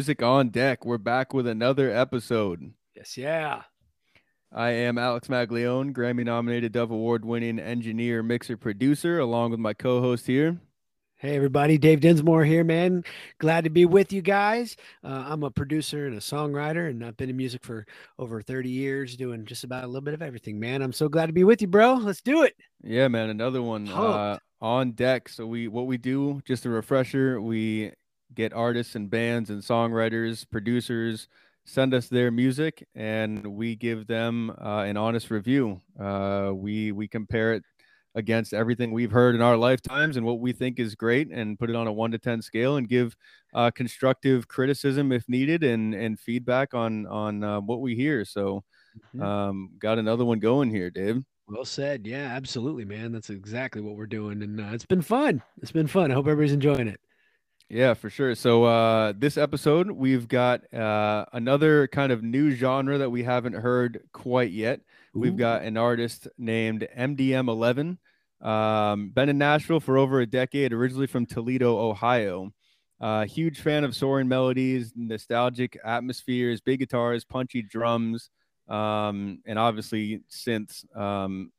Music on Deck. We're back with another episode. Yes, yeah. I am Alex Maglione, Grammy nominated Dove Award winning engineer, mixer, producer, along with my co host here. Hey, everybody. Dave Dinsmore here, man. Glad to be with you guys. Uh, I'm a producer and a songwriter, and I've been in music for over 30 years, doing just about a little bit of everything, man. I'm so glad to be with you, bro. Let's do it. Yeah, man. Another one uh, on deck. So, we what we do, just a refresher, we get artists and bands and songwriters, producers, send us their music, and we give them uh, an honest review. Uh, we we compare it against everything we've heard in our lifetimes and what we think is great, and put it on a one to ten scale, and give uh, constructive criticism if needed, and and feedback on on uh, what we hear. So, mm-hmm. um, got another one going here, Dave. Well said. Yeah, absolutely, man. That's exactly what we're doing, and uh, it's been fun. It's been fun. I hope everybody's enjoying it. Yeah, for sure. So uh, this episode, we've got uh, another kind of new genre that we haven't heard quite yet. Ooh. We've got an artist named MDM11. Um, been in Nashville for over a decade, originally from Toledo, Ohio. Uh, huge fan of soaring melodies, nostalgic atmospheres, big guitars, punchy drums, um, and obviously synths. Um,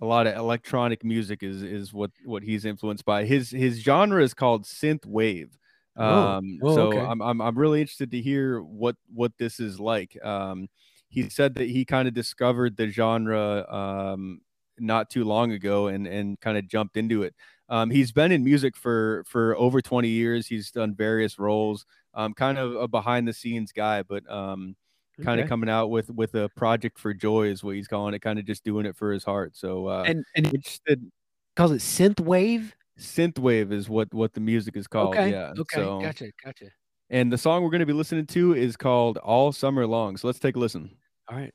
a lot of electronic music is is what what he's influenced by. His his genre is called synth wave. Oh, um, oh, so okay. I'm, I'm I'm really interested to hear what what this is like. Um, he said that he kind of discovered the genre um, not too long ago and and kind of jumped into it. Um, he's been in music for for over 20 years. He's done various roles. Um, kind of a behind the scenes guy, but um, kind of okay. coming out with with a project for joy is what he's calling it kind of just doing it for his heart so uh and and interested calls it synth wave synth wave is what what the music is called okay yeah okay so, gotcha gotcha. And the song we're going to be listening to is called all summer long so let's take a listen. All right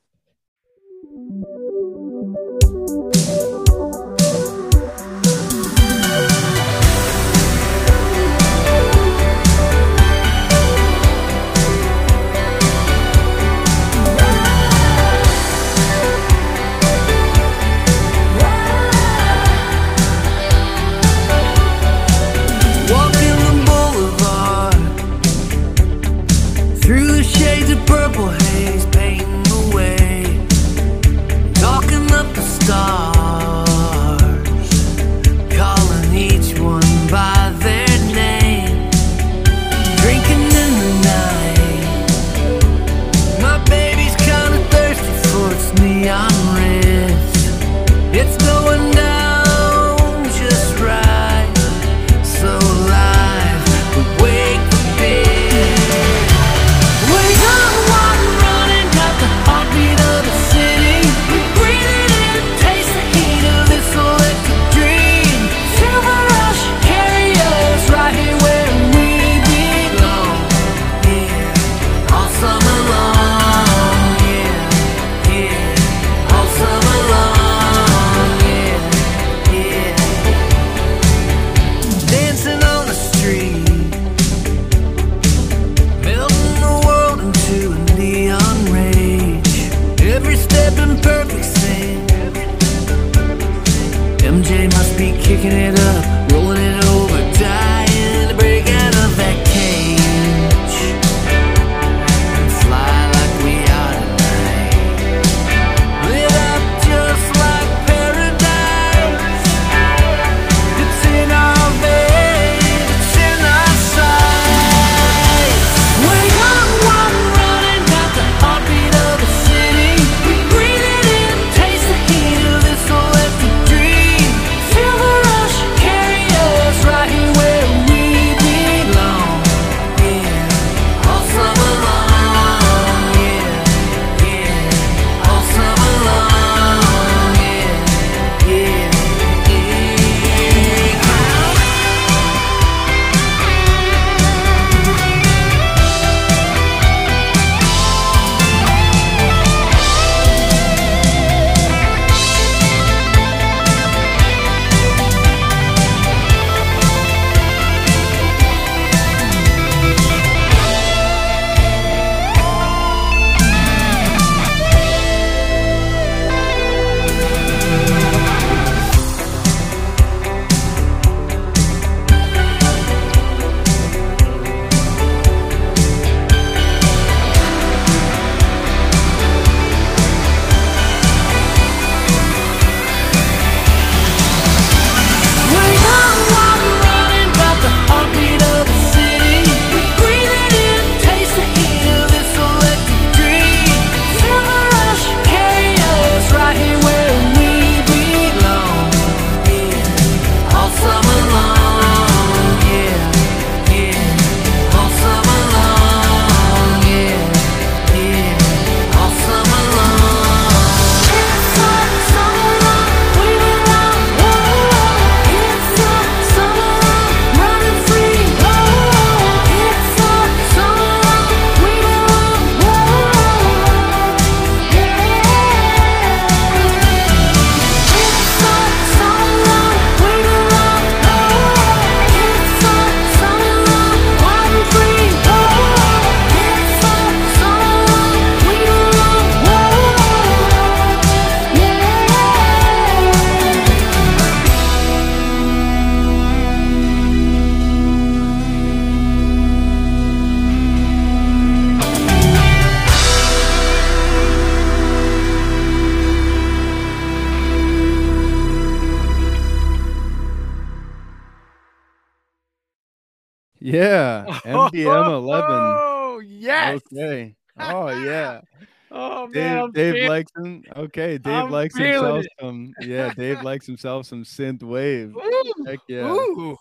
Yeah, MDM eleven. Oh yes. Okay. Oh yeah. Oh man, Dave, Dave feel- likes him. Okay, Dave I'm likes himself it. some. Yeah, Dave likes himself some synth wave. Ooh, Heck yeah. ooh,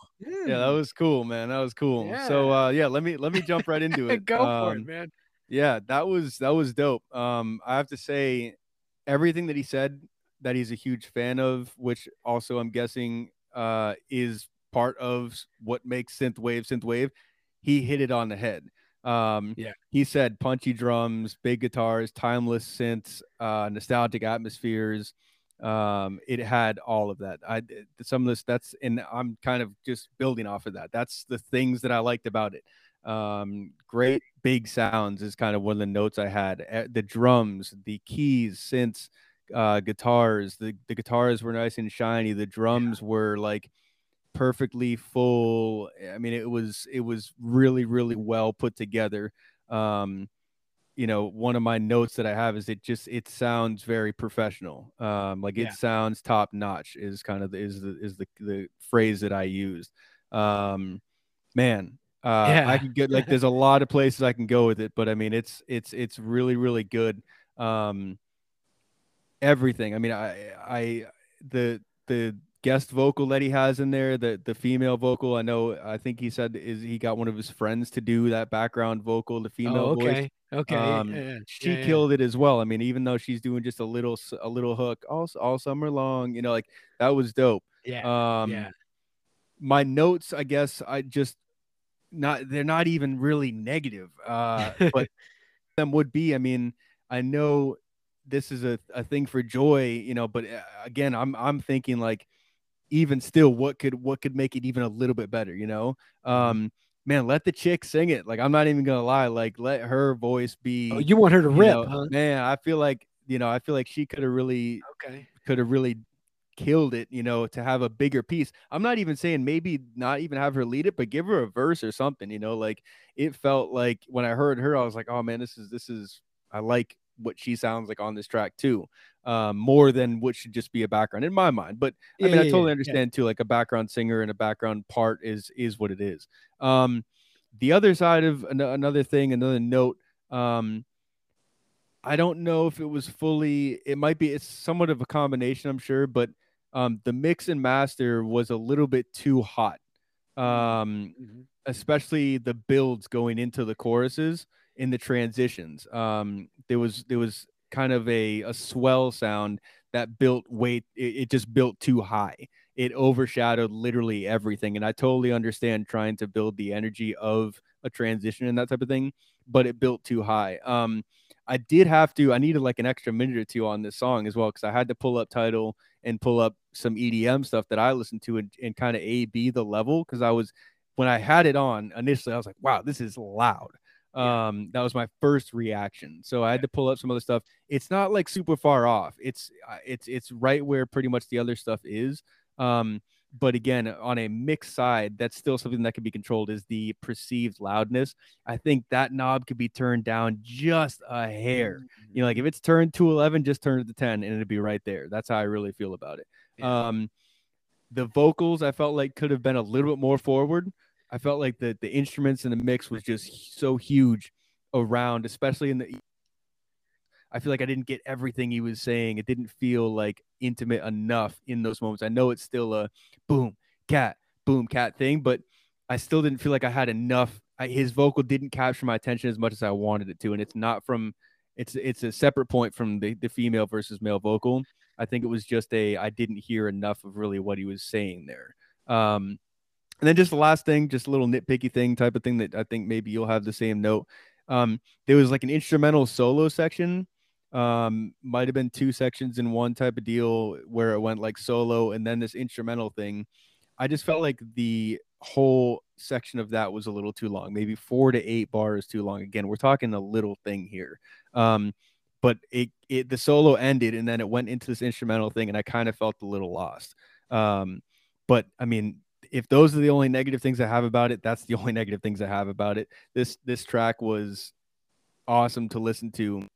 Yeah, that was cool, man. That was cool. So uh yeah, let me let me jump right into it. Go for Um, it, man. Yeah, that was that was dope. Um, I have to say, everything that he said that he's a huge fan of, which also I'm guessing uh is part of what makes synthwave synthwave. He hit it on the head. Um, Yeah. he said punchy drums, big guitars, timeless synths, uh, nostalgic atmospheres. Um, it had all of that. I some of this that's and I'm kind of just building off of that. That's the things that I liked about it um great big sounds is kind of one of the notes i had the drums the keys synths uh guitars the the guitars were nice and shiny the drums were like perfectly full. I mean it was it was really really well put together. Um you know one of my notes that i have is it just it sounds very professional. Um like it Yeah. sounds top notch is kind of the, is the is the the phrase that i used. Um man uh yeah. i could get like there's a lot of places i can go with it but i mean it's it's it's really really good. Um everything. I mean i i the the guest vocal that he has in there the the female vocal i know i think he said is he got one of his friends to do that background vocal the female oh, voice okay. Okay. um, yeah, she yeah, yeah. killed it as well. I mean, even though she's doing just a little a little hook all all summer long, you know, like that was dope. Yeah. Um, yeah. my notes, I guess, I just not they're not even really negative. Uh, but them would be. I mean, I know this is a, a thing for joy, you know, but uh, again, I'm I'm thinking like even still, what could what could make it even a little bit better, you know? Mhm. Um, man, let the chick sing it. Like I'm not even gonna lie, like let her voice be Oh, you want her to rip, know, huh? man, I feel like you know, I feel like she could have really Okay. could have really killed it, you know, to have a bigger piece. I'm not even saying maybe not even have her lead it, but give her a verse or something, you know, like it felt like when I heard her, I was like, oh man, this is this is I like what she sounds like on this track too. Um, more than what should just be a background in my mind. But I Yeah, mean, I totally yeah, yeah. understand too, like a background singer and a background part is is what it is. Um, the other side of an- another thing, another note, um, I don't know if it was fully. It might be. It's somewhat of a combination, I'm sure, but um, the mix and master was a little bit too hot. Um, Mhm. especially the builds going into the choruses in the transitions. Um, there was there was kind of a a swell sound that built weight. It, it just built too high. It overshadowed literally everything, and I totally understand trying to build the energy of a transition and that type of thing, but it built too high. Um, I did have to. I needed like an extra minute or two on this song as well because I had to pull up Tidal and pull up some EDM stuff that I listened to and, and kind of A B the level because I was when I had it on initially, I was like, wow, this is loud. Yeah. Um, that was my first reaction. So I had to pull up some other stuff. It's not like super far off. It's uh, it's it's right where pretty much the other stuff is. Um, but again, on a mixed side, that's still something that can be controlled is the perceived loudness. I think that knob could be turned down just a hair. You know, like if it's turned to 11, just turn it to 10 and it'd be right there. That's how I really feel about it. Yeah. Um, the vocals I felt like could have been a little bit more forward. I felt like the the instruments in the mix was just so huge around, especially in the. I feel like I didn't get everything he was saying. It didn't feel like intimate enough in those moments. I know it's still a boom cat boom cat thing, but I still didn't feel like I had enough. I, his vocal didn't capture my attention as much as I wanted it to, and it's not from. It's it's a separate point from the the female versus male vocal. I think it was just a I didn't hear enough of really what he was saying there. Um, and then just the last thing, just a little nitpicky thing type of thing that I think maybe you'll have the same note. Um, there was like an instrumental solo section. Um, might have been two sections in one type of deal where it went like solo and then this instrumental thing. I just felt like the whole section of that was a little too long, maybe four to eight bars too long. Again, we're talking a little thing here. Um, but it, it the solo ended and then it went into this instrumental thing and I kind of felt a little lost. Um, but I mean, if those are the only negative things I have about it, that's the only negative things I have about it. This this track was awesome to listen to.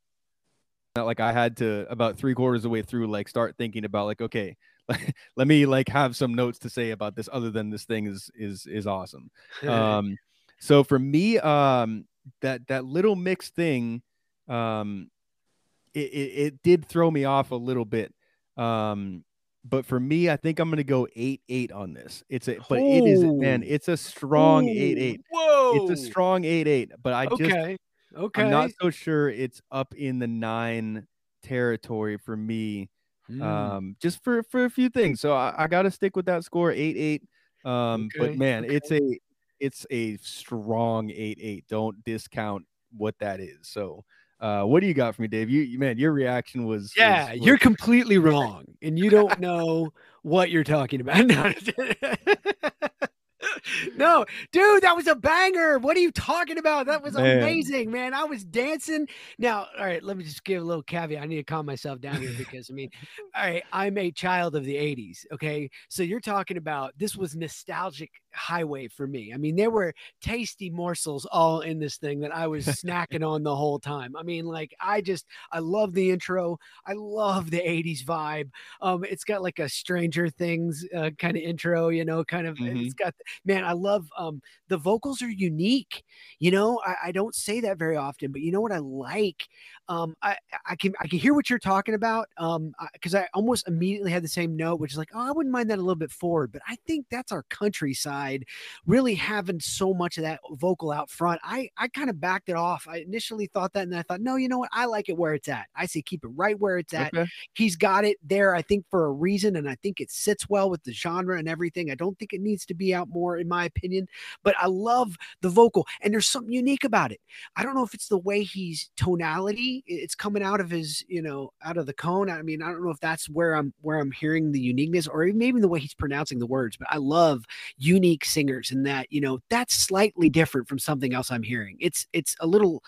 Not like I had to about three quarters of the way through, like start thinking about like, okay, let me like have some notes to say about this other than this thing is is is awesome. Um, So for me, um, that that little mix thing, um, it, it, it did throw me off a little bit. Um, but for me, I think I'm gonna go eight eight on this. It's a but it is man, it's a strong eight eight. Whoa, It's a strong eight eight. But I just okay, okay. I'm not so sure it's up in the nine territory for me. Mm, Um, just for for a few things. So I, I gotta stick with that score, eight eight. Um, Okay, but man, it's a it's a strong eight eight. Don't discount what that is. So uh what do you got for me, Dave? You, man, your reaction was yeah, was- you're completely wrong, and you don't know what you're talking about. No, no, dude, that was a banger. What are you talking about? That was Man. amazing, man. I was dancing. Now, all right, let me just give a little caveat. I need to calm myself down here because I mean, all right, I'm a child of the 80s. Okay. So you're talking about this was nostalgic highway for me. I mean, there were tasty morsels all in this thing that I was snacking on the whole time. I mean, like I just I love the intro. I love the 80s vibe. Um, it's got like a Stranger Things uh, kind of intro, you know, kind of Mhm. it's got man, I love um the vocals are unique. You know, I, I don't say that very often, but you know what I like? Um, I I can I can hear what you're talking about. Um, because I, almost immediately had the same note, which is like, oh, I wouldn't mind that a little bit forward, but I think that's our countryside really having so much of that vocal out front. I I kind of backed it off. I initially thought that, and then I thought, no, you know what? I like it where it's at. I say keep it right where it's at Okay. he's got it there, I think, for a reason. And I think it sits well with the genre and everything. I don't think it needs to be out more, in my opinion, but I love the vocal. And there's something unique about it. I don't know if it's the way he's tonality, it's coming out of his, you know, out of the cone. I mean, I don't know if that's where I'm where I'm hearing the uniqueness or even maybe the way he's pronouncing the words, but I love unique singers and that, you know, that's slightly different from something else I'm hearing. It's it's a little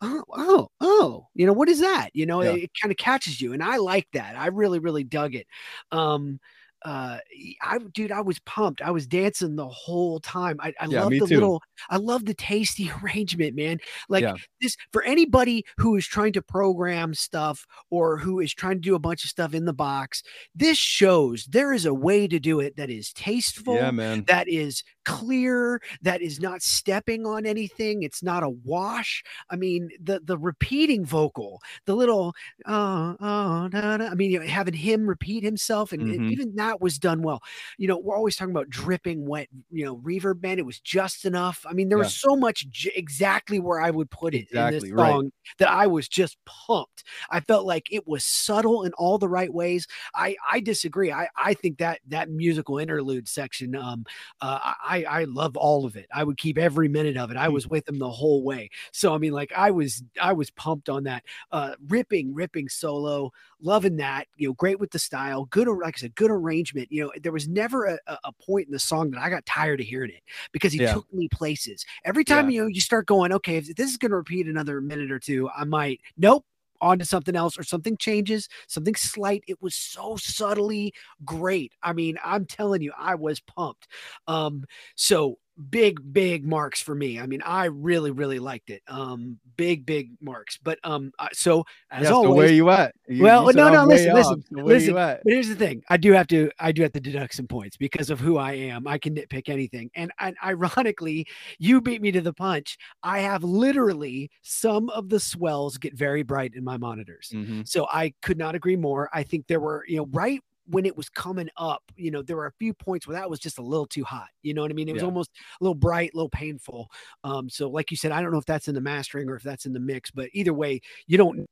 oh, oh, oh, you know, what is that? You know, Yeah. it, kind of catches you. And I like that. I really, really dug it. Um, uh, I, dude, I was pumped. I was dancing the whole time. I, I Yeah, love the too. little, I love the tasty arrangement, man. Like Yeah. this for anybody who is trying to program stuff or who is trying to do a bunch of stuff in the box. This shows there is a way to do it that is tasteful Yeah, man. that is clear that is not stepping on anything it's not a wash i mean the the repeating vocal the little oh oh da, da, i mean having him repeat himself and Mhm. even that was done well you know we're always talking about dripping wet you know reverb man it was just enough i mean there Yeah. was so much j- exactly where i would put it in Exactly, this right. song that i was just pumped i felt like it was subtle in all the right ways i i disagree i i think that that musical interlude section um uh, I I love all of it. I would keep every minute of it. I Hmm. was with him the whole way. So I mean, like I was I was pumped on that. Uh, ripping, ripping solo, loving that. You know, great with the style. Good, like I said, good arrangement. You know, there was never a, a point in the song that I got tired of hearing it because he Yeah. took me places. Every time Yeah. you know you start going, okay, if this is going to repeat another minute or two, I might. Nope. On to something else, or something changes, something slight. It was so subtly great. I mean, I'm telling you, I was pumped. Um, so big, big marks for me. I mean, I really, really liked it. Um, big, big marks. But um, so as Yeah, so always, where you at? You- Well, you no, no, listen, off, listen, so listen. but here's the thing: I do have to, I do have to deduct some points because of who I am. I can nitpick anything, and and ironically, you beat me to the punch. I have literally some of the swells get very bright in my monitors. Mhm. So I could not agree more. I think there were, you know, right when it was coming up, you know, there were a few points where that was just a little too hot. You know what I mean? It was Yeah. almost a little bright, a little painful. Um, so like you said, I don't know if that's in the mastering or if that's in the mix, but either way, you don't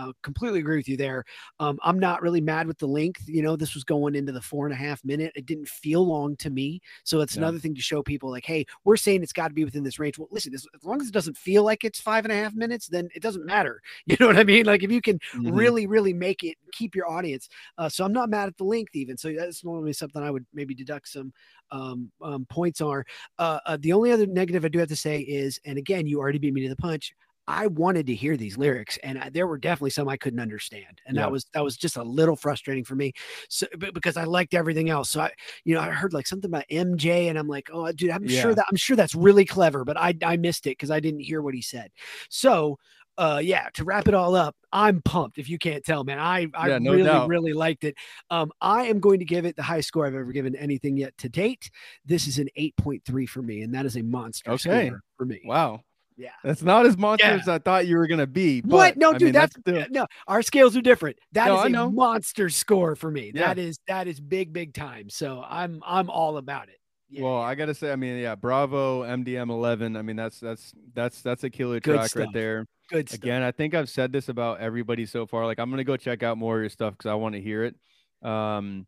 uh, completely agree with you there. Um, I'm not really mad with the length. You know, this was going into the four and a half minute. It didn't feel long to me. So that's Yeah. another thing to show people like, hey, we're saying it's got to be within this range. Well, listen, as, as long as it doesn't feel like it's five and a half minutes, then it doesn't matter. You know what I mean? Like if you can Mhm. really, really make it keep your audience. Uh, so I'm not mad at the length even. So that's normally something I would maybe deduct some um, um, points are. Uh, uh, the only other negative I do have to say is, and again, you already beat me to the punch. I wanted to hear these lyrics, and I, there were definitely some I couldn't understand, and Yeah. that was that was just a little frustrating for me. So because I liked everything else, so I, you know, I heard like something about MJ, and I'm like, oh, dude, I'm Yeah. sure that I'm sure that's really clever, but I I missed it because I didn't hear what he said. So uh, yeah, to wrap it all up, I'm pumped. If you can't tell, man, I I Yeah, no really doubt. really liked it. Um, I am going to give it the highest score I've ever given anything yet to date. This is an 8.3 for me, and that is a monster Okay. score for me. Wow. Yeah. That's not as monster Yeah. as I thought you were gonna be. What? but, No, I dude, mean, that's, still- no. Our scales are different. That No, is a monster score for me. Yeah. That is that is big, big time. So I'm I'm all about it. Yeah. Well, I gotta say, I mean, yeah, Bravo, MDM eleven. I mean, that's that's that's that's a killer Good track stuff. right there. good stuff. Again, I think I've said this about everybody so far. Like, I'm gonna go check out more of your stuff because I want to hear it. Um,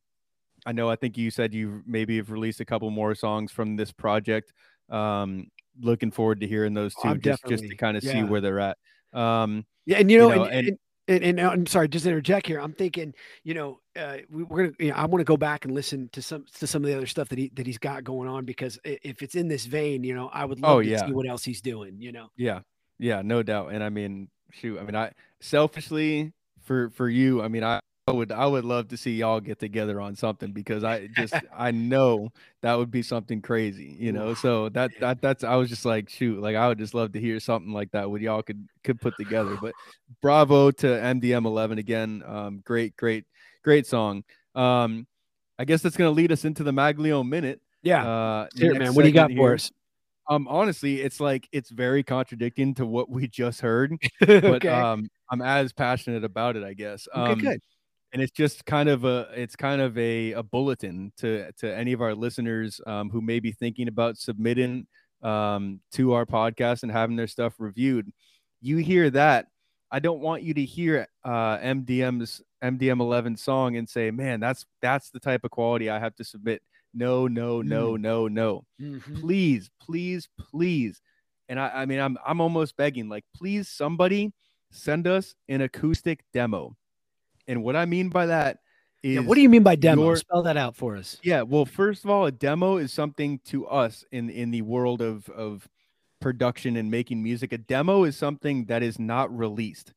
I know. I think you said you maybe have released a couple more songs from this project. Um, looking forward to hearing those Oh, two, I'm just just to kind of see where they're at. Um, Yeah, and you know, know, and, and- and, and, and I'm sorry, just interject here. I'm thinking, you know, uh, we, we're gonna, you know, I want to go back and listen to some to some of the other stuff that he that he's got going on because if it's in this vein, you know, I would love Oh, to yeah. see what else he's doing. You know, Yeah, yeah, no doubt. And I mean, shoot, I mean, I selfishly for for you, I mean, I, I would I would love to see y'all get together on something because I just I know that would be something crazy, you know. So that that that's I was just like, shoot, like I would just love to hear something like that what y'all could could put together. But bravo to MDM eleven again. Um, great, great, great song. Um, I guess that's gonna lead us into the Maglione minute. yeah. Uh, Here, man, what do you got segment for us? Um, honestly, it's like it's very contradicting to what we just heard, but okay, um, I'm as passionate about it, I guess. okay, Um, good. And it's just kind of a it's kind of a, a bulletin to to any of our listeners um, who may be thinking about submitting um, to our podcast and having their stuff reviewed. You hear that? I don't want you to hear uh, MDM's MDM 11 song and say, "Man, that's that's the type of quality I have to submit." No, no, no, no, no Mhm. please, please, please. And I, I mean, I'm, I'm almost begging, like, please, somebody send us an acoustic demo. And what I mean by that is, Yeah, what do you mean by demo? your- Spell that out for us. yeah, well, first of all, a demo is something to us in in the world of of production and making music. A demo is something that is not released.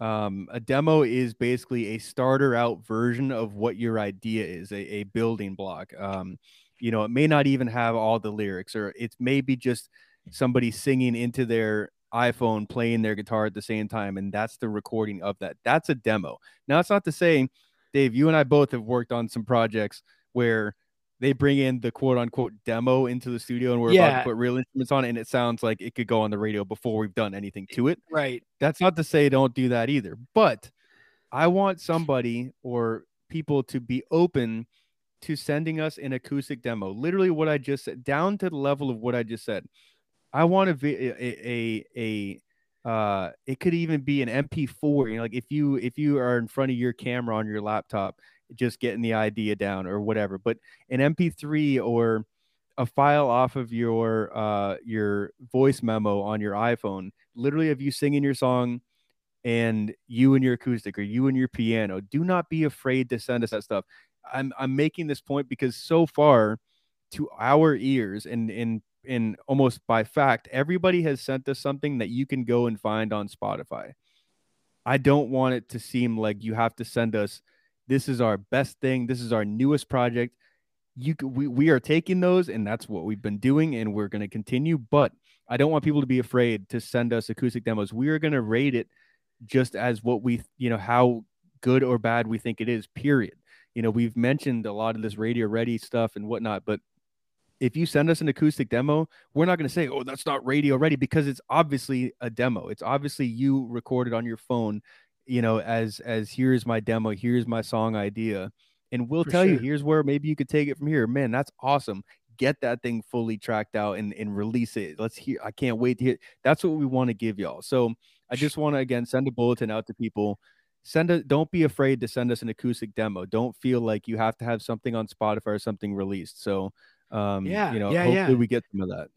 Um, a demo is basically a starter out version of what your idea is, a, a building block. Um, you know, it may not even have all the lyrics, or it's maybe just somebody singing into their iPhone playing their guitar at the same time, and that's the recording of that. That's a demo. Now, it's not to say, Dave, you and I both have worked on some projects where they bring in the quote unquote demo into the studio and we're about to put real instruments on it and it sounds like it could go on the radio before we've done anything to it. Right. That's not to say don't do that either. But I want somebody or people to be open to sending us an acoustic demo. Literally what I just said, down to the level of what I just said. I want a vi- a a, a uh it could even be an MP4, you know, like if you if you are in front of your camera on your laptop just getting the idea down or whatever, but an MP3 or a file off of your uh your voice memo on your iPhone, literally of you singing your song and you and your acoustic or you and your piano. Do not be afraid to send us that stuff. I'm I'm making this point because so far to our ears and and and almost by fact, everybody has sent us something that you can go and find on Spotify. I don't want it to seem like you have to send us this is our best thing, this is our newest project. You we, we are taking those and that's what we've been doing and we're going to continue, but I don't want people to be afraid to send us acoustic demos. We are going to rate it just as what we, you know, how good or bad we think it is, period. You know, we've mentioned a lot of this radio ready stuff and whatnot, but if you send us an acoustic demo, we're not going to say, oh, that's not radio ready because it's obviously a demo. It's obviously you recorded on your phone, you know, as, as here's my demo, here's my song idea. And we'll For tell you, here's where maybe you could take it from here. Man, that's awesome. Get that thing fully tracked out and, and release it. Let's hear. I can't wait to hear. That's what we want to give y'all. So I just want to again send a bulletin out to people. Send a don't be afraid to send us an acoustic demo. Don't feel like you have to have something on Spotify or something released. So um Yeah, you know, yeah, hopefully yeah. we get some of that.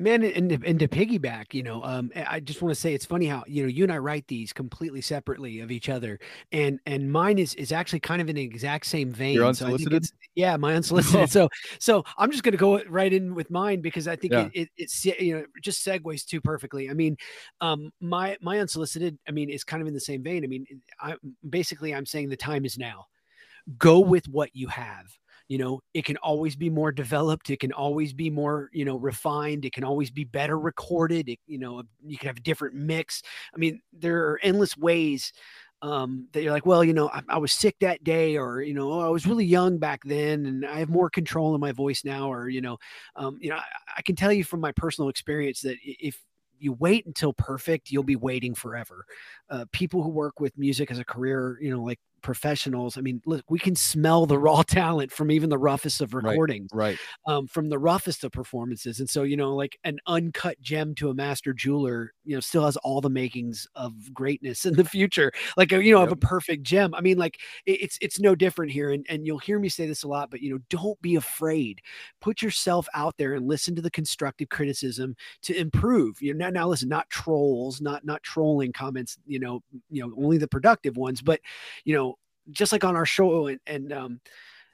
Man, and and to piggyback, you know, um, I just want to say it's funny how you know you and I write these completely separately of each other, and and mine is is actually kind of in the exact same vein. Your So I think unsolicited? it's- yeah, my unsolicited. so so I'm just gonna go right in with mine because I think Yeah. it, it you know just segues too perfectly. I mean, um, my my unsolicited, I mean, is kind of in the same vein. I mean, I basically I'm saying the time is now. Go with what you have you know it can always be more developed it can always be more you know refined it can always be better recorded it, you know you can have a different mix i mean there are endless ways um, that you're like, well, you know, I, I, was sick that day, or you know, oh, I was really young back then, and I have more control in my voice now, or you know, um, you know, I, I, can tell you from my personal experience that if you wait until perfect, you'll be waiting forever. Uh, people who work with music as a career, you know, like professionals. I mean, look, we can smell the raw talent from even the roughest of recordings, right? right. Um, from the roughest of performances. And so, you know, like an uncut gem to a master jeweler, you know, still has all the makings of greatness in the future, like you know, yep. of a perfect gem. I mean, like it's it's no different here. And and you'll hear me say this a lot, but you know, don't be afraid. Put yourself out there and listen to the constructive criticism to improve. You know, now, now listen, not trolls, not not trolling comments. You know, you know, only the productive ones, but you know just like on our show and, and um,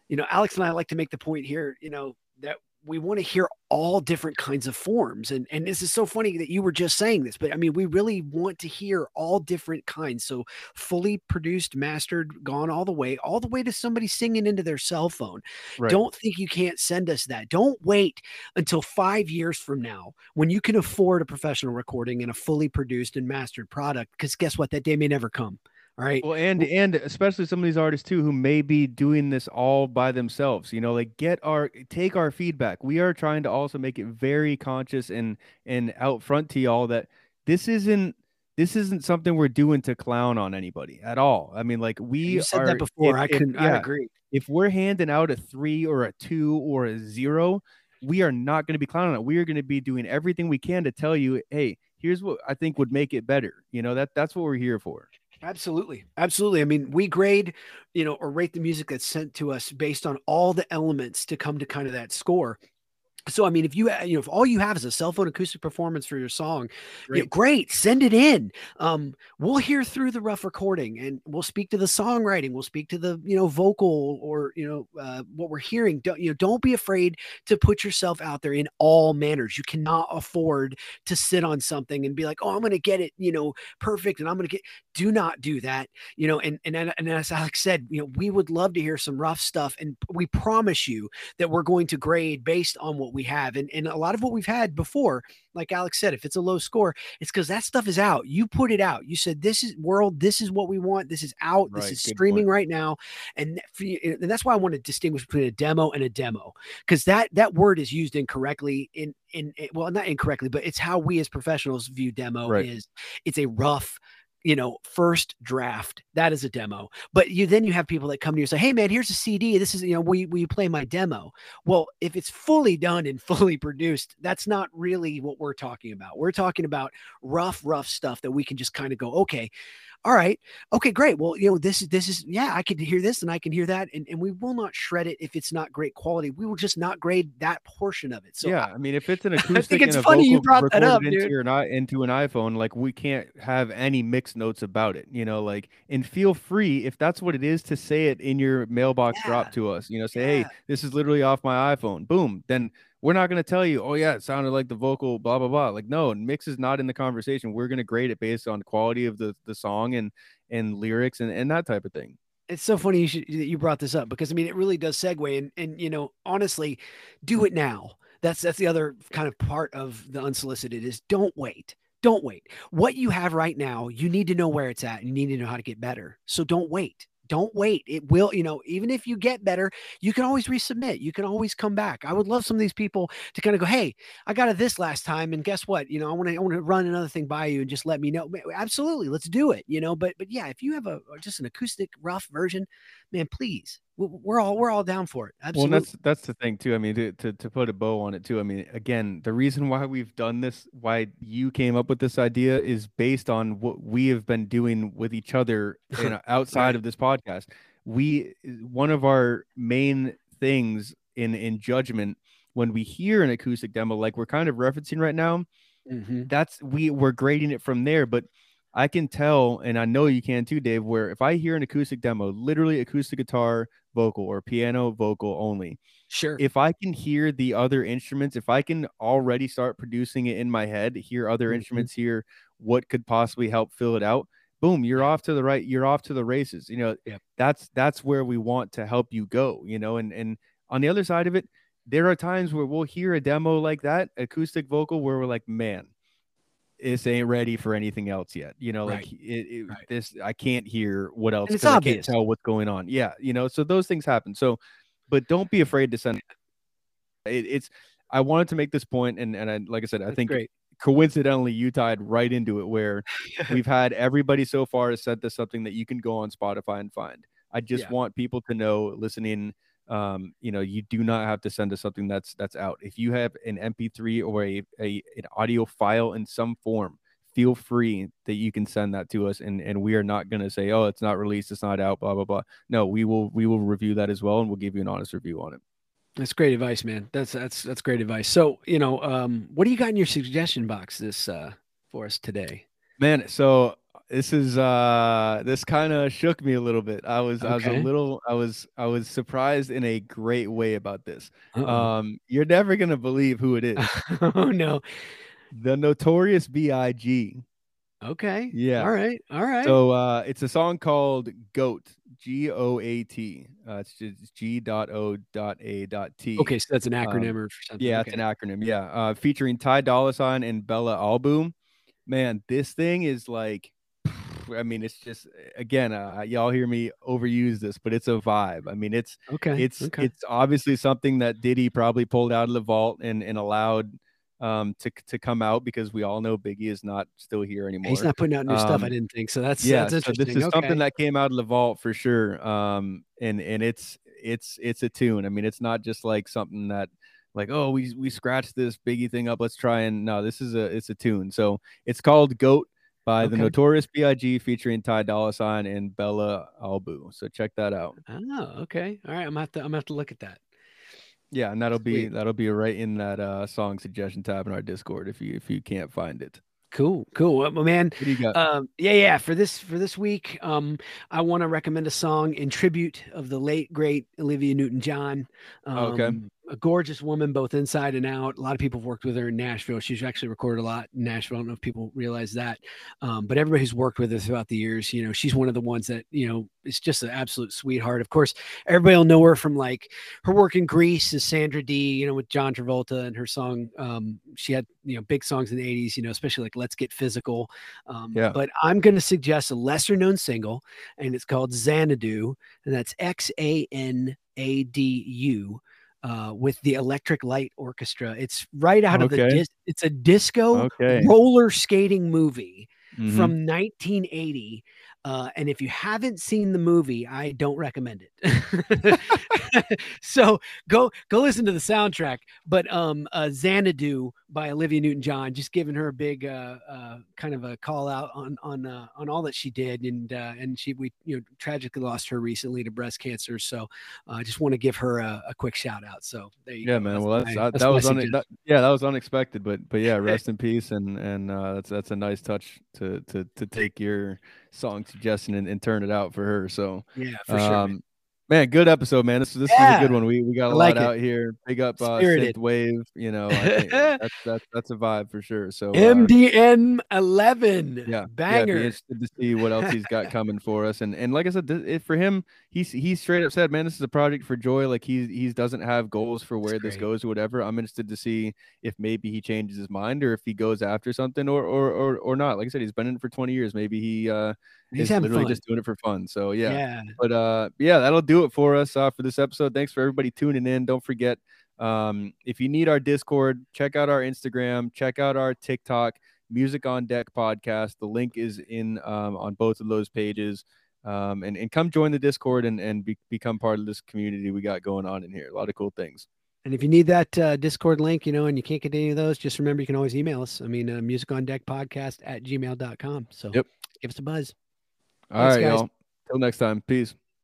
you know, Alex and I like to make the point here, you know, that we want to hear all different kinds of forms. And and this is so funny that you were just saying this, but I mean, we really want to hear all different kinds. So fully produced, mastered, gone all the way, all the way to somebody singing into their cell phone. Right. Don't think you can't send us that. Don't wait until five years from now when you can afford a professional recording and a fully produced and mastered product. Because guess what? That day may never come. All right. Well, and and especially some of these artists too who may be doing this all by themselves. You know, like get our take our feedback. We are trying to also make it very conscious and and out front to y'all that this isn't this isn't something we're doing to clown on anybody at all. I mean, like we you said are, that before. If, I can yeah, I agree. If we're handing out a three or a two or a zero, we are not going to be clowning it. We are going to be doing everything we can to tell you, hey, here's what I think would make it better. You know, that that's what we're here for. Absolutely. Absolutely. I mean, we grade, you know, or rate the music that's sent to us based on all the elements to come to kind of that score so I mean, if you you know if all you have is a cell phone acoustic performance for your song, great, you know, great send it in. Um, we'll hear through the rough recording and we'll speak to the songwriting. We'll speak to the you know vocal or you know uh, what we're hearing. Don't you know? Don't be afraid to put yourself out there in all manners. You cannot afford to sit on something and be like, oh, I'm going to get it you know perfect, and I'm going to get. Do not do that. You know, and and and as Alex said, you know, we would love to hear some rough stuff, and we promise you that we're going to grade based on what we have. And, and a lot of what we've had before, like Alex said, if it's a low score, it's because that stuff is out. You put it out. You said, This is world, this is what we want. This is out. Right, this is streaming point. right now. And, and that's why I want to distinguish between a demo and a demo. Because that that word is used incorrectly in in eh, well, not incorrectly, but it's how we as professionals view demo right. is it's a rough you know, first draft. That is a demo. But you then you have people that come to you and say, "Hey, man, here's a CD. This is you know, will you, will you play my demo?" Well, if it's fully done and fully produced, that's not really what we're talking about. We're talking about rough, rough stuff that we can just kind of go, "Okay, all right okay great well you know this is this is yeah i can hear this and i can hear that and, and we will not shred it if it's not great quality we will just not grade that portion of it so yeah i, mean if it's an acoustic I think it's funny you brought that up into, dude. not into an iphone like we can't have any mixed notes about it you know like and feel free if that's what it is to say it in your mailbox yeah. drop to us you know say yeah. hey this is literally off my iphone boom then we're not going to tell you, oh yeah, it sounded like the vocal, blah blah blah. Like no, mix is not in the conversation. We're going to grade it based on quality of the the song and and lyrics and and that type of thing. It's so funny you should, that you brought this up because I mean it really does segue and and you know honestly, do it now. That's that's the other kind of part of the unsolicited is don't wait. Don't wait. What you have right now, you need to know where it's at. And you need to know how to get better. So don't wait don't wait. It will, you know, even if you get better, you can always resubmit. You can always come back. I would love some of these people to kind of go, Hey, I got it this last time. And guess what? You know, I want to, I want to run another thing by you and just let me know. Absolutely. Let's do it. You know, but, but yeah, if you have a, just an acoustic rough version, man, please we're all we're all down for it. Absolutely. Well, that's that's the thing too. I mean, to, to to put a bow on it too. I mean, again, the reason why we've done this, why you came up with this idea, is based on what we have been doing with each other you know, outside right. of this podcast. We one of our main things in in judgment when we hear an acoustic demo, like we're kind of referencing right now, mm-hmm. that's we we're grading it from there, but I can tell, and I know you can too, Dave, where if I hear an acoustic demo, literally acoustic guitar, vocal, or piano, vocal only. Sure. If I can hear the other instruments, if I can already start producing it in my head, hear other mm-hmm. instruments, hear what could possibly help fill it out, boom, you're off to the right, you're off to the races. You know, yeah. that's that's where we want to help you go, you know, and and on the other side of it, there are times where we'll hear a demo like that, acoustic vocal, where we're like, man, this ain't ready for anything else yet. You know, Right. like it, it- Right. this, I can't hear what else. it's 'cause I obvious. can't tell what's going on. Yeah, you know, so those things happen. So, but don't be afraid to send. It, it's. I wanted to make this point, and and I, like I said, I That's think great. coincidentally you tied right into it where we've had everybody so far has sent us something that you can go on Spotify and find. I just Yeah. want people to know listening um you know you do not have to send us something that's that's out if you have an mp3 or a, a an audio file in some form feel free that you can send that to us and and we are not going to say oh it's not released it's not out blah blah blah no we will we will review that as well and we'll give you an honest review on it That's great advice, man. That's that's that's great advice. So, you know, um, what do you got in your suggestion box this uh for us today? Man, so this is uh this kind of shook me a little bit. I was I was a little I was I was surprised in a great way about this. Uh-oh. Um you're never going to believe who it is. oh no. the Notorious B.I.G. Okay. Yeah. All right. All right. So uh it's a song called Goat, G O A T. Uh it's just G dot O dot A dot T. okay, so that's an um, acronym or something. Yeah, okay. it's an acronym. Yeah, uh, featuring Ty Dolla Sign and Bella Alubo. Man, this thing is like, I mean, it's just again, uh, y'all hear me overuse this, but it's a vibe. I mean, it's okay. it's okay. it's obviously something that Diddy probably pulled out of the vault and and allowed um to to come out because we all know Biggie is not still here anymore. He's not putting out new stuff. I um, didn't think so. That's yeah, that's so interesting. this is okay. something that came out of the vault for sure. Um, and and it's it's it's a tune. I mean, it's not just like something that like oh we we scratched this Biggie thing up. Let's try and no, this is a it's a tune. So it's called Goat by the Notorious B.I.G. featuring Ty Dolla Sign and Bella Alubo. So check that out. Oh, okay. All right. I'm gonna have to I'm gonna have to look at that. Yeah, and that'll be that'll be right in that uh song suggestion tab in our Discord if you if you can't find it. Cool. Cool. Well, man, What do you got? Um, yeah, yeah. For this for this week, um, I want to recommend a song in tribute of the late great Olivia Newton-John. Um, Okay. A gorgeous woman, both inside and out. A lot of people have worked with her in Nashville. She's actually recorded a lot in Nashville. I don't know if people realize that, um, but everybody who's worked with her throughout the years, you know, she's one of the ones that you know is just an absolute sweetheart. Of course, everybody will know her from like her work in Grease as Sandra Dee, you know, with John Travolta and her song. Um, she had you know big songs in the '80s, you know, especially like "Let's Get Physical." Um, Yeah. But I'm going to suggest a lesser known single, and it's called Xanadu, and that's X A N A D U. Uh, with the Electric Light Orchestra, it's right out of the. Dis- it's a disco Okay. roller skating movie Mhm. from 1980. Uh, and if you haven't seen the movie, I don't recommend it. so go go listen to the soundtrack. But um, uh, Xanadu by Olivia Newton-John, just giving her a big uh, uh, kind of a call out on on uh, on all that she did, and uh, and she we you know tragically lost her recently to breast cancer. So uh, I just want to give her a, a quick shout out. So there you yeah go. man well that's, my- that, that was un- that, yeah that was unexpected but but yeah rest in peace and and uh that's that's a nice touch to to to take your song suggestion and, and turn it out for her so yeah for sure. man. Um, man good episode man this this is a good one we we got a lot it. out here big up uh synth wave you know that's that's that's a vibe for sure so uh, MDN 11 yeah, yeah, banger. be interested to see what else he's got coming for us. And and like I said, it, for him, he's he straight up said, "Man, this is a project for Joy. Like he he doesn't have goals for where this goes or whatever. I'm interested to see if maybe he changes his mind or if he goes after something or or or, or not. Like I said, he's been in it for 20 years. Maybe he uh He's is literally fun. just doing it for fun. So yeah. yeah. But uh yeah, that'll do it for us uh, for this episode. Thanks for everybody tuning in. Don't forget um if you need our Discord, check out our Instagram, check out our TikTok, Music on Deck podcast. The link is in um on both of those pages. Um and, and come join the Discord and, and be, become part of this community we got going on in here. A lot of cool things. And if you need that uh, Discord link, you know, and you can't get any of those, just remember you can always email us. I mean, uh, music on deck podcast at gmail.com. So Yep. give us a buzz. All right, y'all. Till next time. Peace.